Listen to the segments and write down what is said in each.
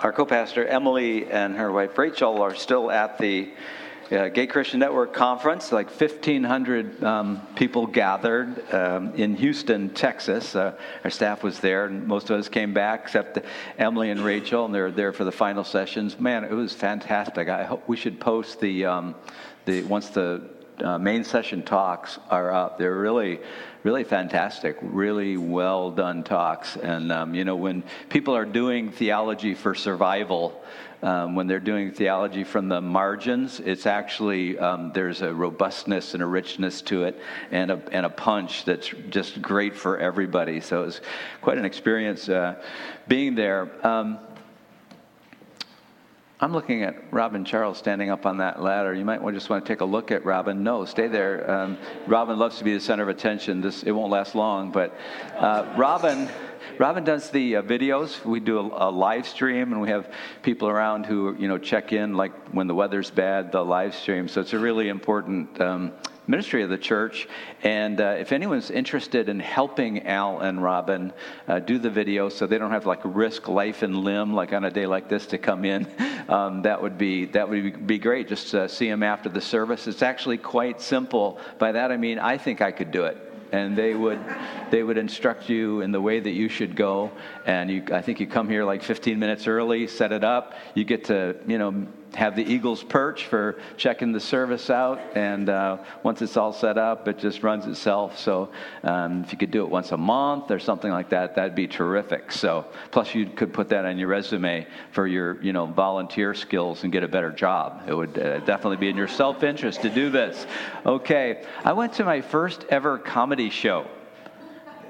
our co pastor Emily and her wife Rachel are still at the uh, Gay Christian Network conference, like 1,500 um, people gathered um, in Houston, Texas. Uh, our staff was there, and most of us came back except Emily and Rachel, and they're there for the final sessions. Man, it was fantastic. I hope we should post the, um, the once the uh, main session talks are up. They're really, really fantastic, really well done talks. And, um, you know, when people are doing theology for survival, um, when they're doing theology from the margins, it's actually, um, there's a robustness and a richness to it and a, and a punch that's just great for everybody. So it was quite an experience uh, being there. I'm looking at Robin Charles standing up on that ladder. You might just want to take a look at Robin. No, stay there. Um, Robin loves to be the center of attention. This it won't last long, but uh, Robin. Robin does the uh, videos. We do a, a, live stream, and we have people around who you know check in, like when the weather's bad, the live stream. So it's a really important um, ministry of the church. And uh, if anyone's interested in helping Al and Robin uh, do the video so they don't have to like risk life and limb like on a day like this to come in, um, that would be that would be great. Just uh, see them after the service. It's actually quite simple. By that I mean I think I could do it and they would they would instruct you in the way that you should go and you i think you come here like 15 minutes early set it up you get to you know have the Eagles perch for checking the service out. And uh, once it's all set up, it just runs itself. So um, if you could do it once a month or something like that, that'd be terrific. So plus you could put that on your resume for your you know volunteer skills and get a better job. It would uh, definitely be in your self-interest to do this. Okay, I went to my first ever comedy show.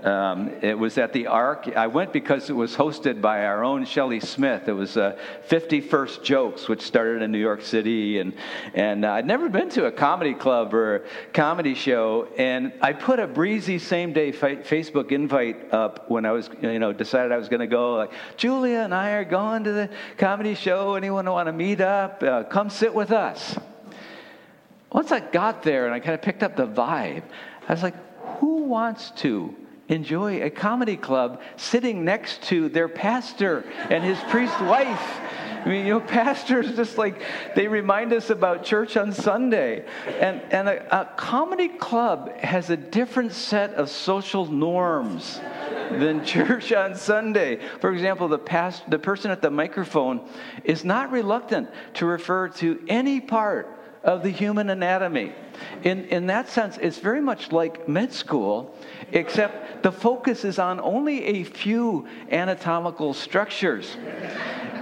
Um, it was at the Ark. I went because it was hosted by our own Shelley Smith. It was uh, 51st Jokes, which started in New York City. And, and uh, I'd never been to a comedy club or comedy show. And I put a breezy same day Facebook invite up when I was, you know, decided I was going to go. Like, Julia and I are going to the comedy show. Anyone want to meet up? Uh, come sit with us. Once I got there and I kind of picked up the vibe, I was like, who wants to? Enjoy a comedy club sitting next to their pastor and his priest wife. I mean, you know, pastors just like they remind us about church on Sunday. And, and a, a comedy club has a different set of social norms than church on Sunday. For example, the, past, the person at the microphone is not reluctant to refer to any part of the human anatomy. In, in that sense, it's very much like med school, except the focus is on only a few anatomical structures.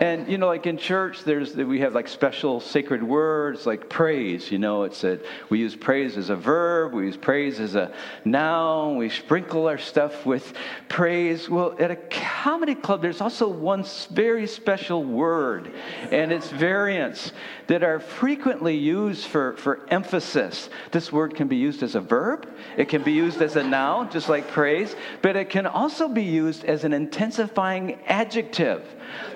And you know, like in church, there's we have like special sacred words like praise. You know, it's a we use praise as a verb, we use praise as a noun, we sprinkle our stuff with praise. Well, at a comedy club, there's also one very special word and its variants that are frequently used for, for emphasis this. word can be used as a verb, it can be used as a noun, just like praise, but it can also be used as an intensifying adjective.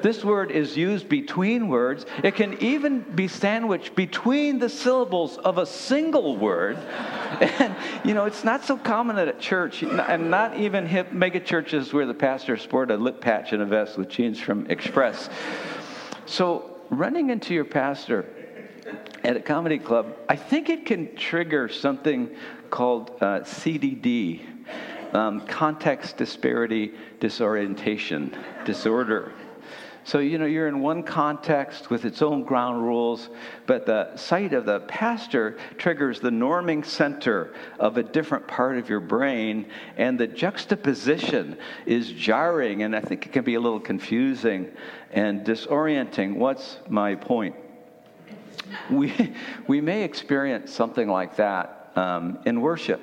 This word is used between words. It can even be sandwiched between the syllables of a single word. And, you know, it's not so common at church, and not even hip mega churches where the pastor sport a lip patch and a vest with jeans from Express. So, running into your pastor at a comedy club, I think it can trigger something called uh, CDD, um, context disparity disorientation disorder. So, you know, you're in one context with its own ground rules, but the sight of the pastor triggers the norming center of a different part of your brain, and the juxtaposition is jarring, and I think it can be a little confusing and disorienting. What's my point? We, we may experience something like that um, in worship.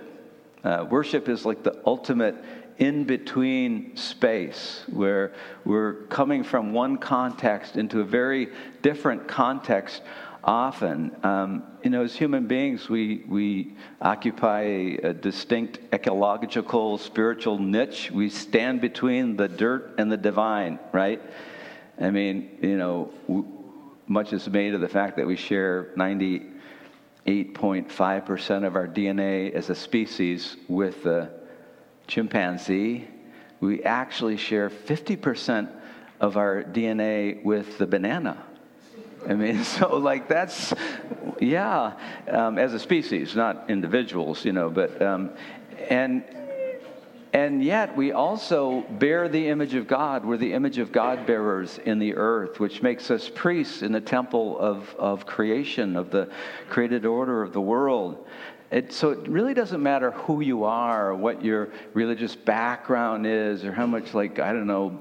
Uh, worship is like the ultimate in between space where we're coming from one context into a very different context often. Um, you know, as human beings, we, we occupy a, a, distinct ecological, spiritual niche. We stand between the dirt and the divine, right? I mean, you know, much is made of the fact that we share 98.5% of our DNA as a species with the chimpanzee. We actually share 50% of our DNA with the banana. I mean, so like that's, yeah, um, as a species, not individuals, you know, but, um, and, and yet we also bear the image of God. We're the image of God bearers in the earth, which makes us priests in the temple of, of creation, of the created order of the world. It, so it really doesn't matter who you are, or what your religious background is, or how much, like, I don't know,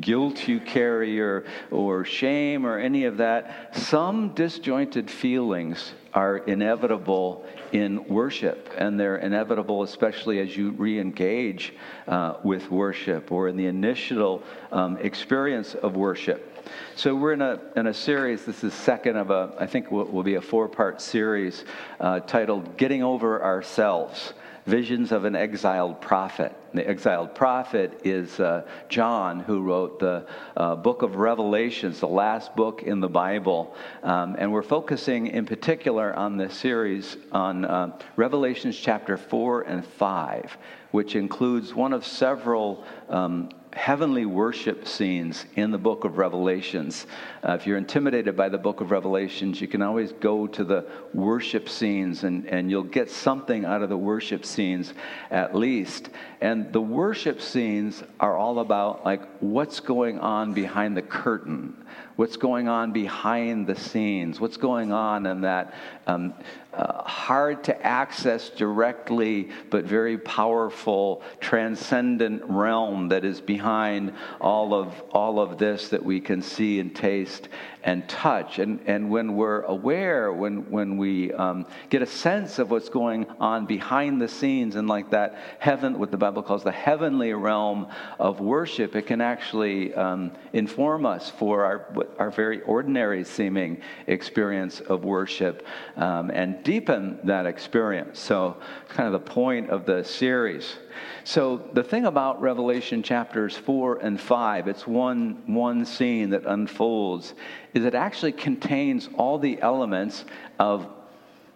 guilt you carry, or, or shame, or any of that. Some disjointed feelings are inevitable in worship, and they're inevitable, especially as you re engage uh, with worship or in the initial um, experience of worship. So we're in a, in a series, this is second of a, I think will, will be a four-part series uh, titled Getting Over Ourselves. Visions of an Exiled Prophet. The exiled prophet is uh, John, who wrote the uh, book of Revelations, the last book in the Bible. Um, and we're focusing in particular on this series on uh, Revelations chapter 4 and 5, which includes one of several um, heavenly worship scenes in the book of Revelations. Uh, if you're intimidated by the book of Revelations, you can always go to the worship scenes and, and you'll get something out of the worship scenes at least. And the worship scenes are all about like what's going on behind the curtain what's going on behind the scenes, what's going on in that um, uh, hard to access directly but very powerful transcendent realm that is behind all of all of this that we can see and taste and touch. And, and when we're aware, when, when we um, get a sense of what's going on behind the scenes and like that heaven, what the Bible calls the heavenly realm of worship, it can actually um, inform us for our, our very ordinary seeming experience of worship um, and deepen that experience. So, kind of the point of the series. So the thing about Revelation chapters 4 and 5, it's one, one scene that unfolds, is it actually contains all the elements of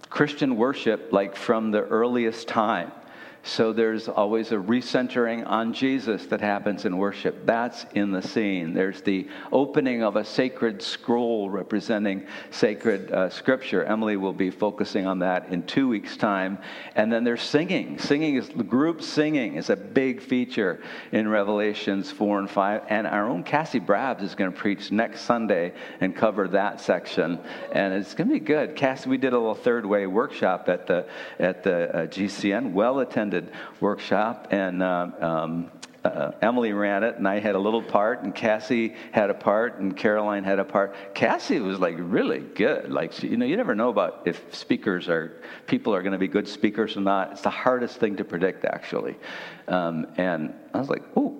Christian worship like from the earliest time. So there's always a recentering on Jesus that happens in worship. That's in the scene. There's the opening of a sacred scroll representing sacred uh, scripture. Emily will be focusing on that in two weeks' time. And then there's singing. Singing is group singing is a big feature in Revelations 4 and 5. And our own Cassie Brabs is going to preach next Sunday and cover that section. And it's going to be good. Cassie, we did a little third way workshop at the, at the uh, GCN. Well attended attended workshop, and uh, um, uh, Emily ran it, and I had a little part, and Cassie had a part, and Caroline had a part. Cassie was like really good. Like she, you know, you never know about if speakers are people are going to be good speakers or not. It's the hardest thing to predict, actually. Um, and I was like, ooh.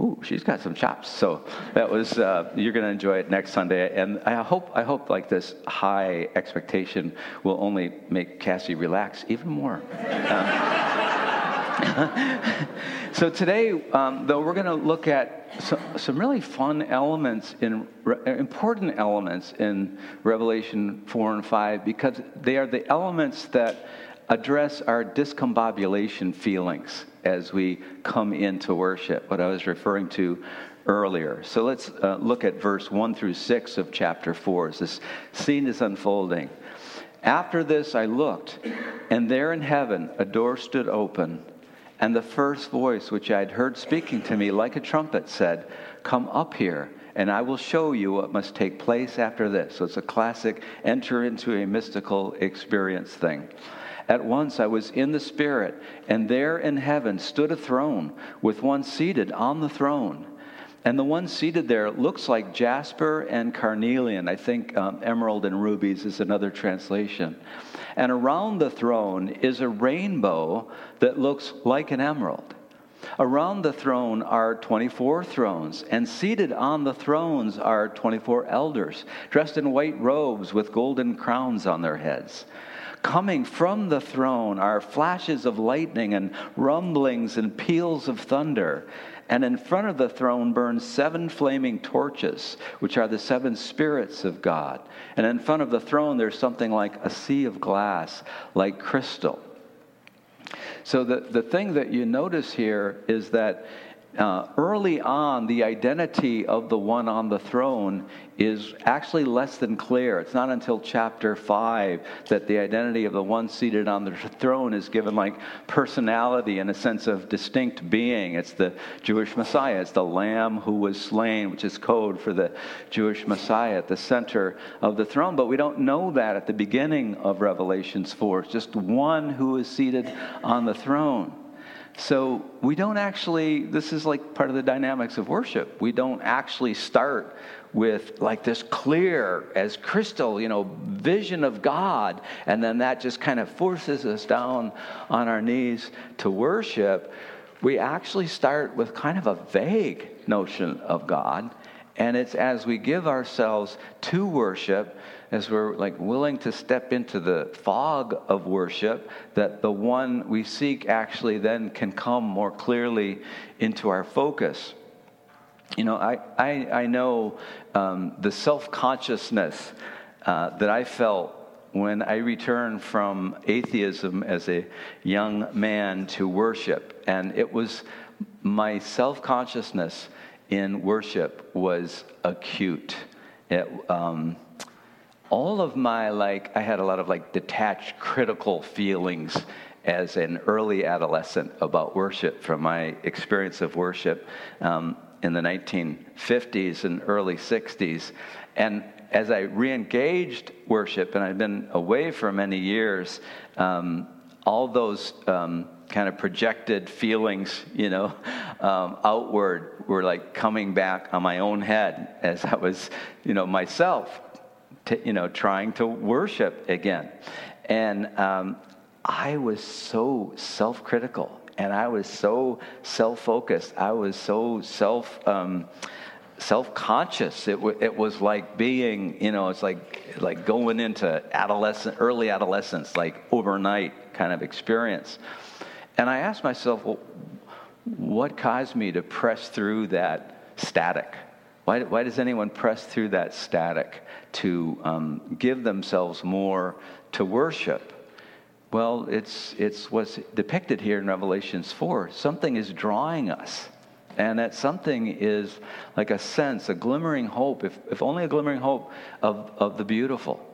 Ooh, she's got some chops. So that was uh, you're going to enjoy it next Sunday, and I hope I hope like this high expectation will only make Cassie relax even more. Um, so today, um, though, we're going to look at some, some, really fun elements in important elements in Revelation four and five because they are the elements that address our discombobulation feelings as we come into worship. What I was referring to earlier. So let's uh, look at verse 1 through 6 of chapter 4 as this scene is unfolding. After this, I looked, and there in heaven a door stood open. And the first voice which I had heard speaking to me like a trumpet said, Come up here, and I will show you what must take place after this. So it's a classic enter into a mystical experience thing. At once I was in the Spirit, and there in heaven stood a throne with one seated on the throne. And the one seated there looks like jasper and carnelian. I think um, emerald and rubies is another translation. And around the throne is a rainbow that looks like an emerald. Around the throne are 24 thrones, and seated on the thrones are 24 elders, dressed in white robes with golden crowns on their heads. Coming from the throne are flashes of lightning and rumblings and peals of thunder. And in front of the throne burn seven flaming torches, which are the seven spirits of God. And in front of the throne, there's something like a sea of glass, like crystal. So the, the thing that you notice here is that uh, early on, the identity of the one on the throne is actually less than clear. It's not until chapter 5 that the identity of the one seated on the throne is given like personality and a sense of distinct being. It's the Jewish Messiah, it's the Lamb who was slain, which is code for the Jewish Messiah at the center of the throne. But we don't know that at the beginning of Revelations 4. It's just one who is seated on the throne. So we don't actually, this is like part of the dynamics of worship. We don't actually start with like this clear as crystal, you know, vision of God, and then that just kind of forces us down on our knees to worship. We actually start with kind of a vague notion of God, and it's as we give ourselves to worship as we're like willing to step into the fog of worship, that the one we seek actually then can come more clearly into our focus. You know, I, I, I know um, the self consciousness uh, that I felt when I returned from atheism as a young man to worship. And it was my self consciousness in worship was acute. It, um, all of my like i had a lot of like detached critical feelings as an early adolescent about worship from my experience of worship um, in the 1950s and early 60s and as i re-engaged worship and i've been away for many years um, all those um, kind of projected feelings, you know, um, outward were like coming back on my own head as I was, you know, myself you know, trying to worship again. And um, I was so self critical and I was so self focused. I was so self. Um, self-conscious it, w- it was like being you know it's like like going into adolescent early adolescence like overnight kind of experience and i asked myself well what caused me to press through that static why, why does anyone press through that static to um, give themselves more to worship? Well, it's, it's what's depicted here in Revelations 4. Something is drawing us. And that something is like a sense, a glimmering hope, if, if only a glimmering hope of, of the beautiful.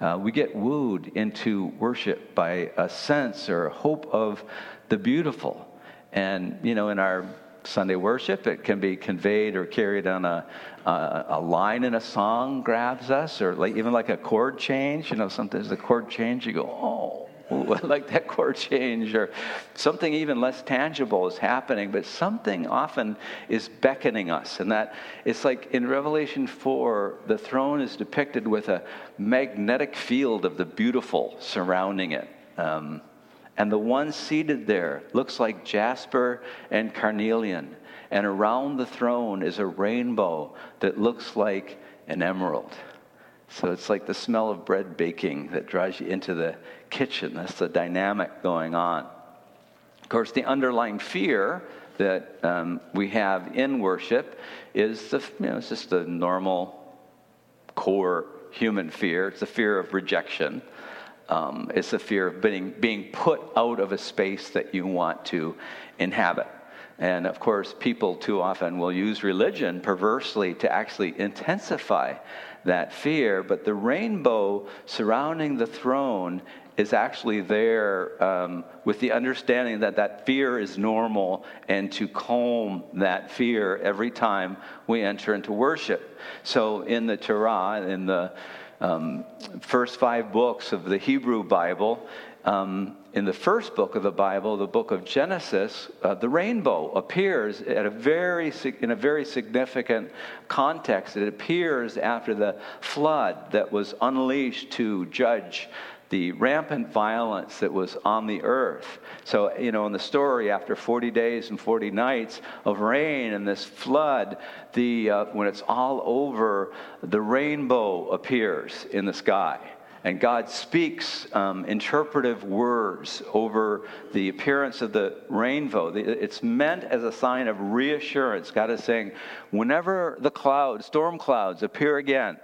Uh, we get wooed into worship by a sense or hope of the beautiful. And, you know, in our Sunday worship. It can be conveyed or carried on a, a, a line in a song grabs us, or like, even like a chord change. You know, sometimes the chord change, you go, oh, Ooh, I like that chord change, or something even less tangible is happening, but something often is beckoning us. And that it's like in Revelation 4, the throne is depicted with a magnetic field of the beautiful surrounding it. Um, and the one seated there looks like jasper and carnelian. And around the throne is a rainbow that looks like an emerald. So it's like the smell of bread baking that draws you into the kitchen. That's the dynamic going on. Of course, the underlying fear that um, we have in worship is the, you know, it's just the normal core human fear. It's the fear of rejection. Um, it's the fear of being, being put out of a space that you want to inhabit. And of course, people too often will use religion perversely to actually intensify that fear. But the rainbow surrounding the throne is actually there um, with the understanding that that fear is normal and to calm that fear every time we enter into worship. So in the Torah, in the um, first five books of the Hebrew Bible. Um, in the first book of the Bible, the book of Genesis, uh, the rainbow appears at a very, in a very significant context. It appears after the flood that was unleashed to judge the rampant violence that was on the earth. So, you know, in the story, after 40 days and 40 nights of rain and this flood, the, uh, when it's all over, the rainbow appears in the sky. And God speaks um, interpretive words over the appearance of the rainbow. It's meant as a sign of reassurance. God is saying, whenever the clouds, storm clouds, appear again,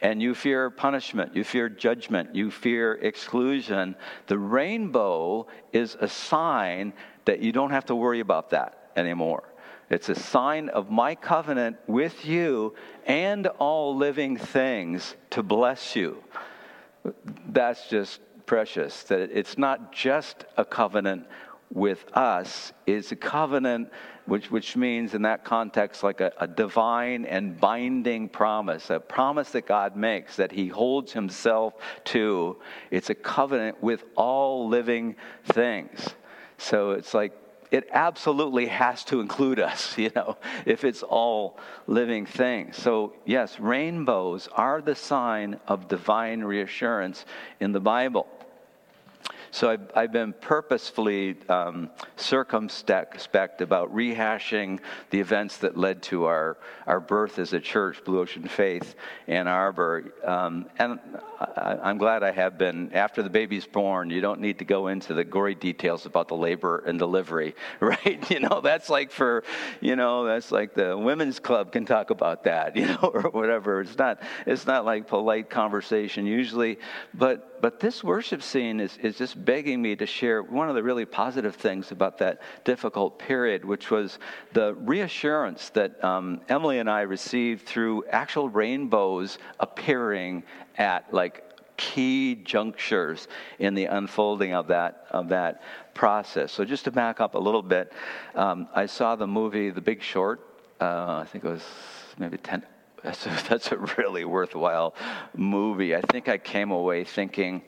and you fear punishment, you fear judgment, you fear exclusion, the rainbow is a sign that you don't have to worry about that anymore. It's a sign of my covenant with you and all living things to bless you. That's just precious. That it's not just a covenant with us, it's a covenant which, which means in that context like a, a divine and binding promise, a promise that God makes that He holds Himself to. It's a covenant with all living things. So it's like it absolutely has to include us, you know, if it's all living things. So, yes, rainbows are the sign of divine reassurance in the Bible. So I've, I've been purposefully um, circumspect about rehashing the events that led to our, our birth as a church, Blue Ocean Faith, Ann Arbor. Um, and I, am glad I have been. After the baby's born, you don't need to go into the gory details about the labor and delivery, right? You know, that's like for, you know, that's like the women's club can talk about that, you know, or whatever. It's not, it's not like polite conversation usually, but but this worship scene is, is just begging me to share one of the really positive things about that difficult period, which was the reassurance that um, Emily and I received through actual rainbows appearing at like key junctures in the unfolding of that of that process. So just to back up a little bit, um, I saw the movie The Big Short. Uh, I think it was maybe 10, that's a, that's a really worthwhile movie. I think I came away thinking,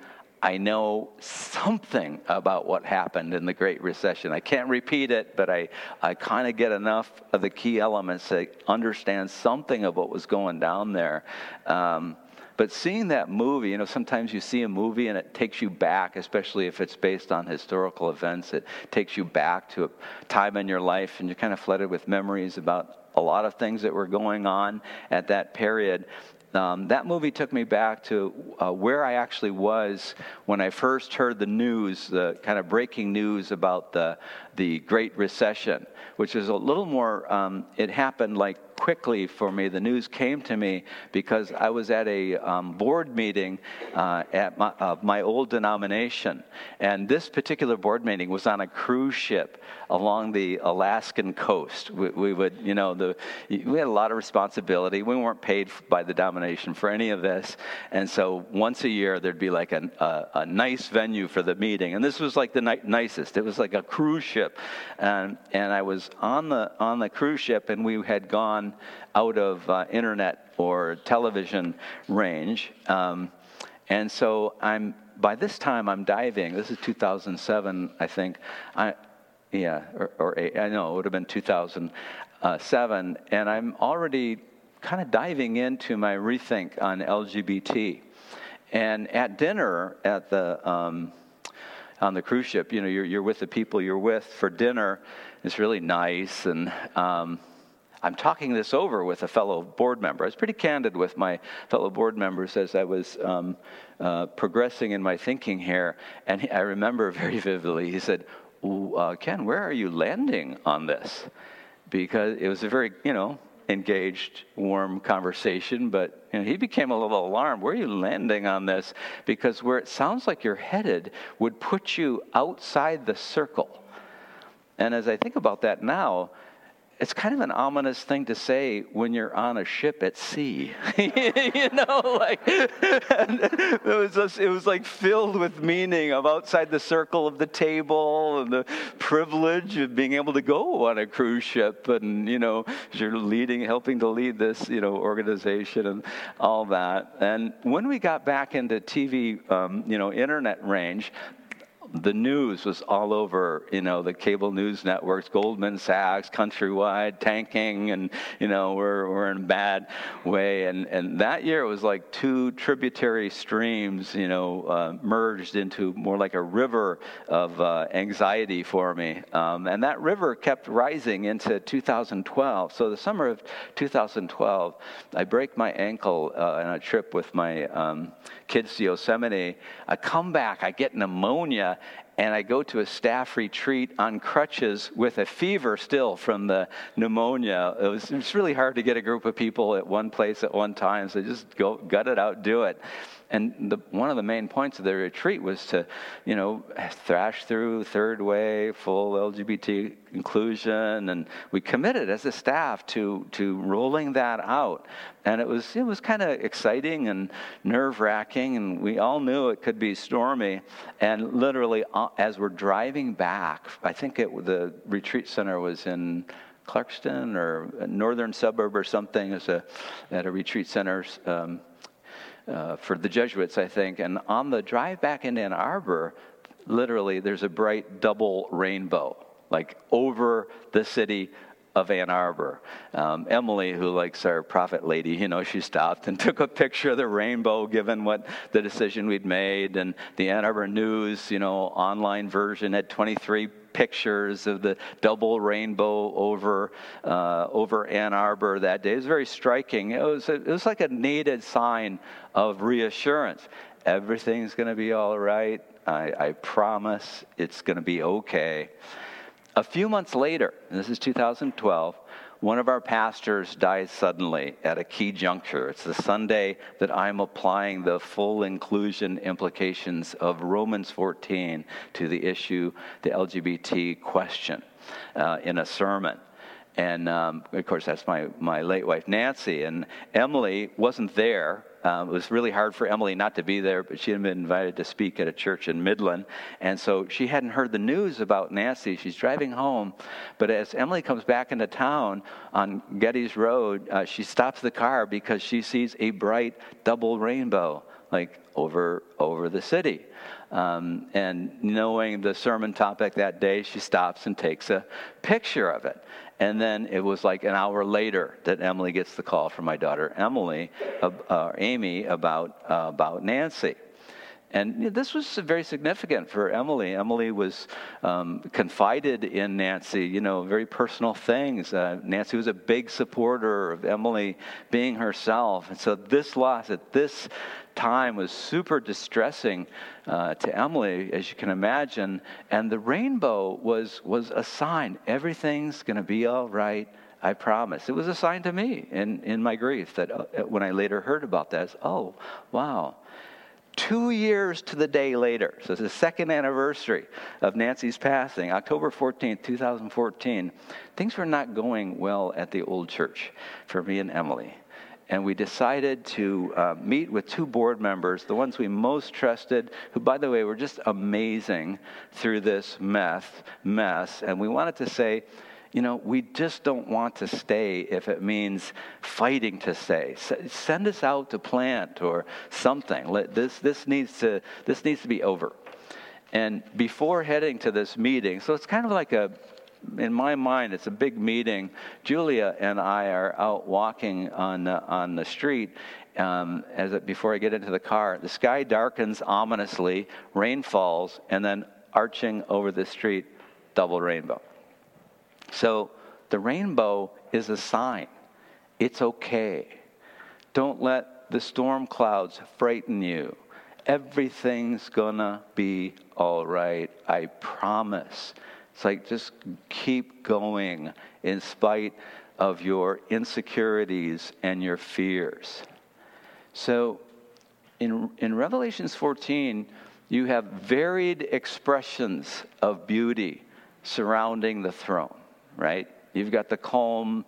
I know something about what happened in the Great Recession. I can't repeat it, but I, I kind of get enough of the key elements to understand something of what was going down there. Um, but seeing that movie, you know, sometimes you see a movie and it takes you back, especially if it's based on historical events. It takes you back to a time in your life and you're kind of flooded with memories about a lot of things that were going on at that period. Um, that movie took me back to uh, where I actually was when I first heard the news, the kind of breaking news about the, the Great Recession, which is a little more, um, it happened like quickly for me. The news came to me because I was at a um, board meeting uh, at my, uh, my, old denomination. And this particular board meeting was on a cruise ship along the Alaskan coast. We, we would, you know, the, we had a lot of responsibility. We weren't paid by the denomination for any of this. And so once a year, there'd be like a, a, a nice venue for the meeting. And this was like the ni- nicest. It was like a cruise ship. And, and I was on the, on the cruise ship, and we had gone out of uh, internet or television range. Um, and so I'm by this time I'm diving. This is 2007, I think. I, yeah, or, or eight, I know it would have been 2007, and I'm already kind of diving into my rethink on LGBT. And at dinner at the um, on the cruise ship, you know, you're, you're with the people you're with for dinner. It's really nice, and um, I'm talking this over with a fellow board member. I was pretty candid with my fellow board members as I was um, uh, progressing in my thinking here. And I remember very vividly, he said, uh, Ken, where are you landing on this? Because it was a very, you know, engaged, warm conversation, but you know, he became a little alarmed. Where are you landing on this? Because where it sounds like you're headed would put you outside the circle. And as I think about that now, it's kind of an ominous thing to say when you're on a ship at sea. you know, like it was just, it was like filled with meaning of outside the circle of the table and the privilege of being able to go on a cruise ship and you know you're leading, helping to lead this you know organization and all that. And when we got back into TV, um, you know, internet range, the news was all over, you know, the cable news networks, Goldman Sachs, Countrywide, tanking, and, you know, we're, we're in a bad way. And, and that year it was like two tributary streams, you know, uh, merged into more like a river of uh, anxiety for me. Um, and that river kept rising into 2012. So the summer of 2012, I break my ankle uh, on a trip with my um, kids to Yosemite. I come back, I get pneumonia, and I go to a staff retreat on crutches with a fever still from the pneumonia. It was, it was really hard to get a group of people at one place at one time, so just go gut it out, do it. And the, one of the main points of the retreat was to, you know, thrash through third way, full LGBT inclusion, and we committed as a staff to to rolling that out. And it was it was kind of exciting and nerve wracking, and we all knew it could be stormy. And literally, uh, as we're driving back, I think it, the retreat center was in. Clarkston or a northern suburb or something as a at a retreat center um, uh, for the Jesuits, I think. And on the drive back into Ann Arbor, literally, there's a bright double rainbow, like over the city of Ann Arbor. Um, Emily, who likes our prophet lady, you know, she stopped and took a picture of the rainbow given what the decision we'd made. And the Ann Arbor News, you know, online version had 23 pictures of the double rainbow over uh, over Ann Arbor that day. It was very striking. It was a, it was like a needed sign of reassurance. Everything's going to be all right. I, I promise it's going to be okay. A few months later, this is 2012, one of our pastors dies suddenly at a key juncture. It's the Sunday that I'm applying the full inclusion implications of Romans 14 to the issue, the LGBT question, uh, in a sermon. And um, of course, that's my, my late wife, Nancy. And Emily wasn't there um, it was really hard for Emily not to be there, but she had been invited to speak at a church in Midland. And so she hadn't heard the news about Nancy. She's driving home. But as Emily comes back into town on Geddes Road, uh, she stops the car because she sees a bright double rainbow, like over, over the city. Um, and knowing the sermon topic that day, she stops and takes a picture of it. And then it was like an hour later that Emily gets the call from my daughter Emily, uh, Amy, about uh, about Nancy. And this was very significant for Emily. Emily was um, confided in Nancy, you know, very personal things. Uh, Nancy was a big supporter of Emily being herself. And so this loss at this time was super distressing uh, to Emily, as you can imagine. And the rainbow was, was a sign everything's going to be all right. I promise. It was a sign to me in, in my grief that uh, when I later heard about that, oh, wow. Two years to the day later, so it's the second anniversary of Nancy's passing, October 14th, 2014, things were not going well at the old church for me and Emily and we decided to uh, meet with two board members, the ones we most trusted, who, by the way, were just amazing through this mess. mess. And we wanted to say, you know, we just don't want to stay if it means fighting to stay. S- send us out to plant or something. Let, this, this, needs to, this needs to be over. And before heading to this meeting, so it's kind of like a in my mind, it's a big meeting. Julia and I are out walking on the, on the street. Um, as it, before I get into the car, the sky darkens ominously, rain falls, and then arching over the street, double rainbow. So the rainbow is a sign. It's okay. Don't let the storm clouds frighten you. Everything's gonna be all right. I promise. It's like just keep going in spite of your insecurities and your fears. So in, in Revelations 14, you have varied expressions of beauty surrounding the throne, right? You've got the calm,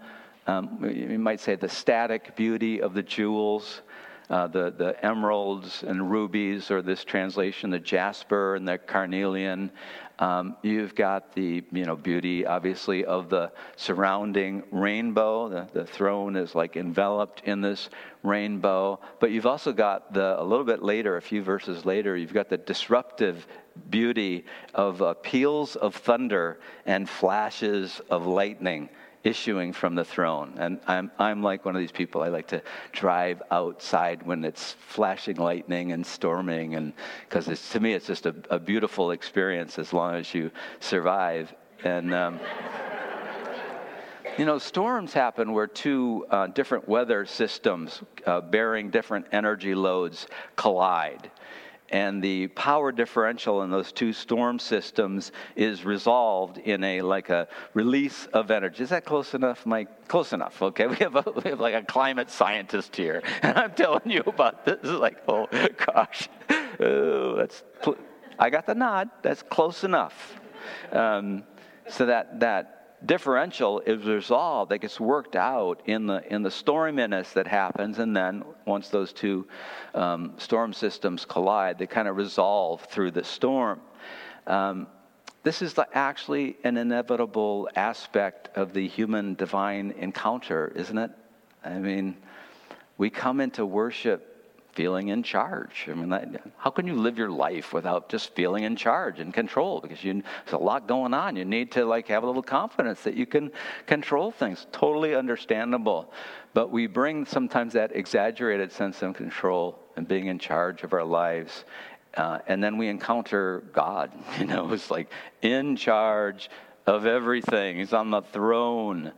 um, you might say the static beauty of the jewels. Uh, the, the emeralds and rubies, or this translation, the jasper and the carnelian. Um, you've got the you know beauty, obviously, of the surrounding rainbow. The, the throne is like enveloped in this rainbow. But you've also got the a little bit later, a few verses later, you've got the disruptive beauty of uh, peals of thunder and flashes of lightning issuing from the throne. And I'm, I'm like one of these people. I like to drive outside when it's flashing lightning and storming, and because to me it's just a, a, beautiful experience as long as you survive. And um, you know, storms happen where two uh, different weather systems uh, bearing different energy loads collide. And the power differential in those two storm systems is resolved in a like a release of energy. Is that close enough, Mike? Close enough. Okay, we have a, we have like a climate scientist here, and I'm telling you about this. Like, oh gosh, oh, that's. I got the nod. That's close enough. Um, so that that differential is resolved, that gets worked out in the in the storminess that happens, and then once those two um, storm systems collide, they kind of resolve through the storm. Um, this is the, actually an inevitable aspect of the human divine encounter, isn't it? I mean, we come into worship feeling in charge. I mean, that, how can you live your life without just feeling in charge and control? Because you, there's a lot going on. You need to like have a little confidence that you can control things. Totally understandable. But we bring sometimes that exaggerated sense of control and being in charge of our lives. Uh, and then we encounter God. You know, it's like in charge of everything. He's on the throne.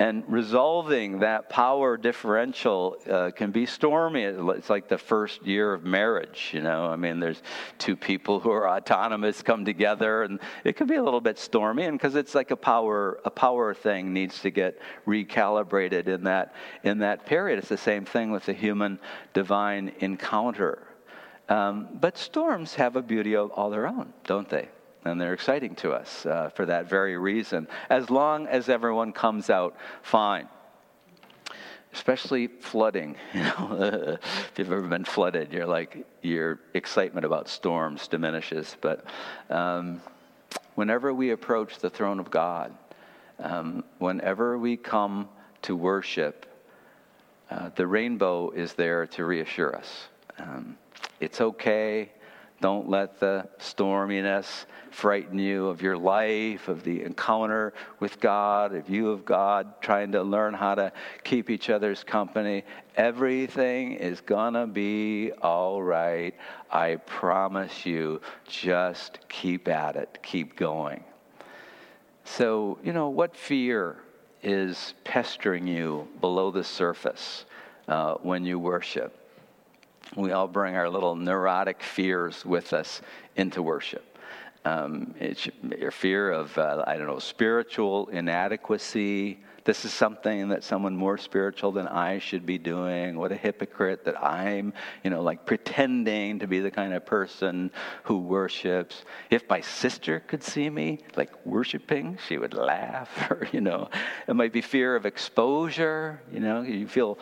And resolving that power differential uh, can be stormy. It's like the first year of marriage, you know. I mean, there's two people who are autonomous come together, and it can be a little bit stormy. And because it's like a power, a power thing needs to get recalibrated in that in that period. It's the same thing with the human divine encounter. Um, but storms have a beauty of all their own, don't they? And they're exciting to us uh, for that very reason, as long as everyone comes out fine. Especially flooding, you know. if you've ever been flooded, you're like your excitement about storms diminishes. But um, whenever we approach the throne of God, um, whenever we come to worship, uh, the rainbow is there to reassure us. Um, it's okay. Don't let the storminess frighten you of your life, of the encounter with God, of you of God, trying to learn how to keep each other's company. Everything is going to be all right. I promise you. Just keep at it, keep going. So, you know, what fear is pestering you below the surface uh, when you worship? We all bring our little neurotic fears with us into worship. Um, it's your fear of, uh, I don't know, spiritual inadequacy, this is something that someone more spiritual than I should be doing. What a hypocrite that I'm, you know, like pretending to be the kind of person who worships. If my sister could see me, like worshiping, she would laugh. Or, you know, it might be fear of exposure. You know, you feel,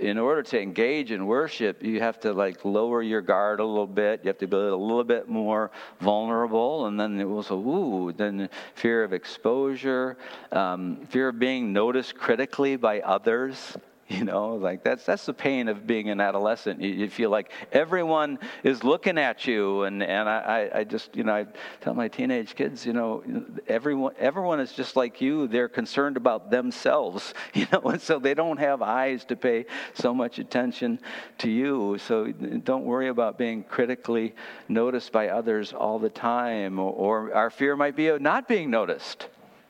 in order to engage in worship, you have to like lower your guard a little bit. You have to be a little bit more vulnerable. And then it was, a ooh, then fear of exposure, um, fear of being being noticed critically by others. You know, like that's that's the pain of being an adolescent. You, you feel like everyone is looking at you, and and I, I just you know I tell my teenage kids, you know, everyone everyone is just like you. They're concerned about themselves, you know, and so they don't have eyes to pay so much attention to you. So don't worry about being critically noticed by others all the time, or, or our fear might be of not being noticed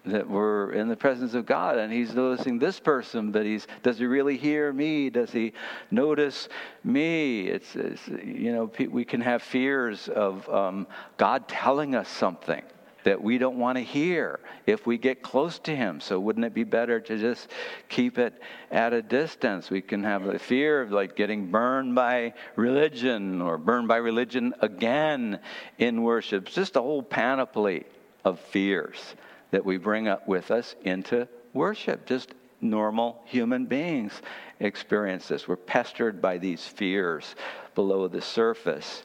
that we're in the presence of God and he's noticing this person, but he's does he really hear me? Does he notice me? It's, it's you know we can have fears of um, God telling us something that we don't want to hear if we get close to him. So wouldn't it be better to just keep it at a distance? We can have the fear of like getting burned by religion or burned by religion again in worship. It's just a whole panoply of fears that we bring up with us into worship. Just normal human beings experience this. We're pestered by these fears below the surface.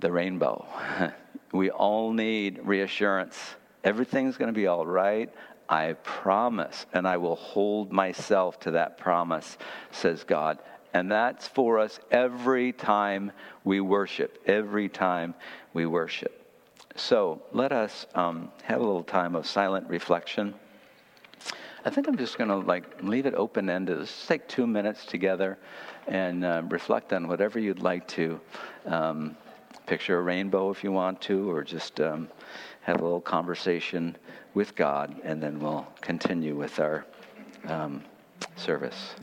The rainbow. we all need reassurance. Everything's going to be all right. I promise, and I will hold myself to that promise, says God. And that's for us every time we worship. Every time we worship. So let us um, have a little time of silent reflection. I think I'm just going to like leave it open ended. Let's take two minutes together and uh, reflect on whatever you'd like to. Um, picture a rainbow if you want to, or just um, have a little conversation with God, and then we'll continue with our um, service.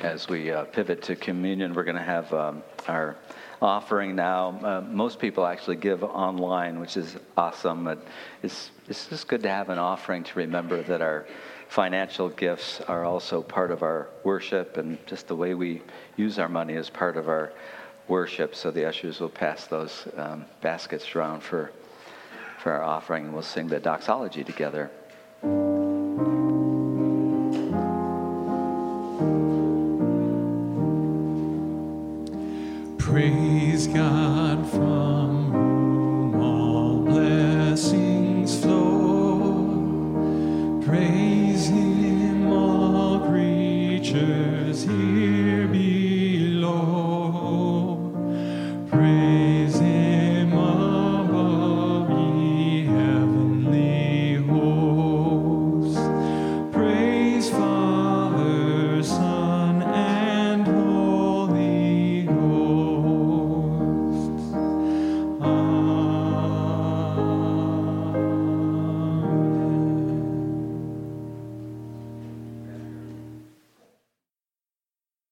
As we uh, pivot to communion, we're going to have um, our offering now. Uh, most people actually give online, which is awesome. But it's, it's just good to have an offering to remember that our financial gifts are also part of our worship, and just the way we use our money is part of our worship. So the ushers will pass those um, baskets around for, for our offering, and we'll sing the doxology together.